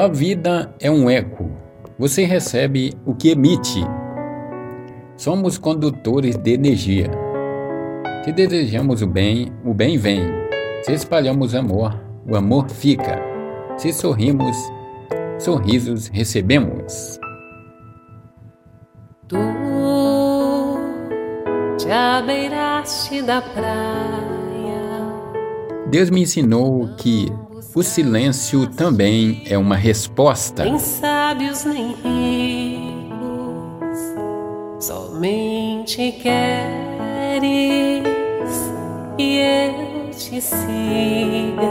A vida é um eco. Você recebe o que emite. Somos condutores de energia. Se desejamos o bem, o bem vem. Se espalhamos amor, o amor fica. Se sorrimos, sorrisos recebemos. Tu te abeiraste da praia. Deus me ensinou que o silêncio também é uma resposta. Nem sábios nem ricos, somente queres que eu te siga.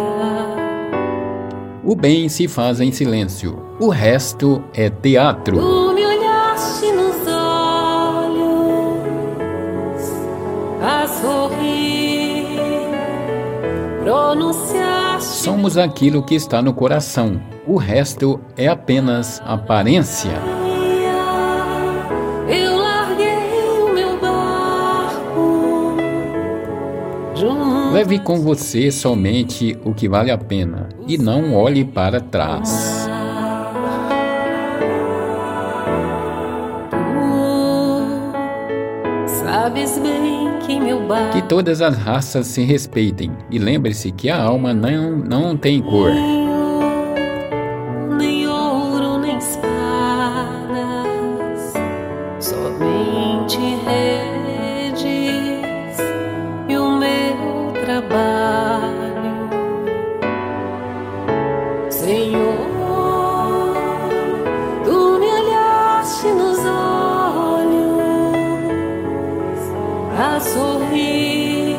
O bem se faz em silêncio, o resto é teatro. Tu me olhaste nos olhos a sorrir, pronunciaste. Somos aquilo que está no coração, o resto é apenas aparência. Eu larguei o meu barco. Leve com você somente o que vale a pena e não olhe para trás. Tu sabes bem que todas as raças se respeitem. E lembre-se que a alma não, não tem cor. nem ouro nem espadas, somente redes sorrir,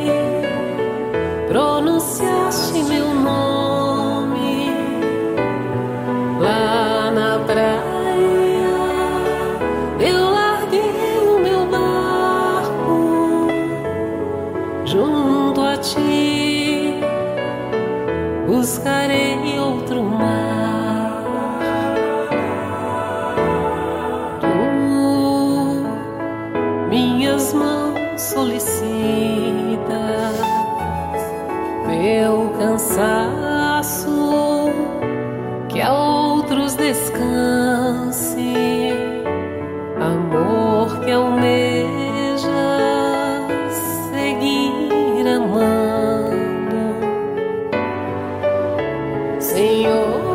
pronunciaste meu nome lá na praia. Eu larguei o meu barco junto a ti, buscarei outro mar. Minhas mãos solicita meu cansaço que a outros descanse amor que almeja seguir amando. Senhor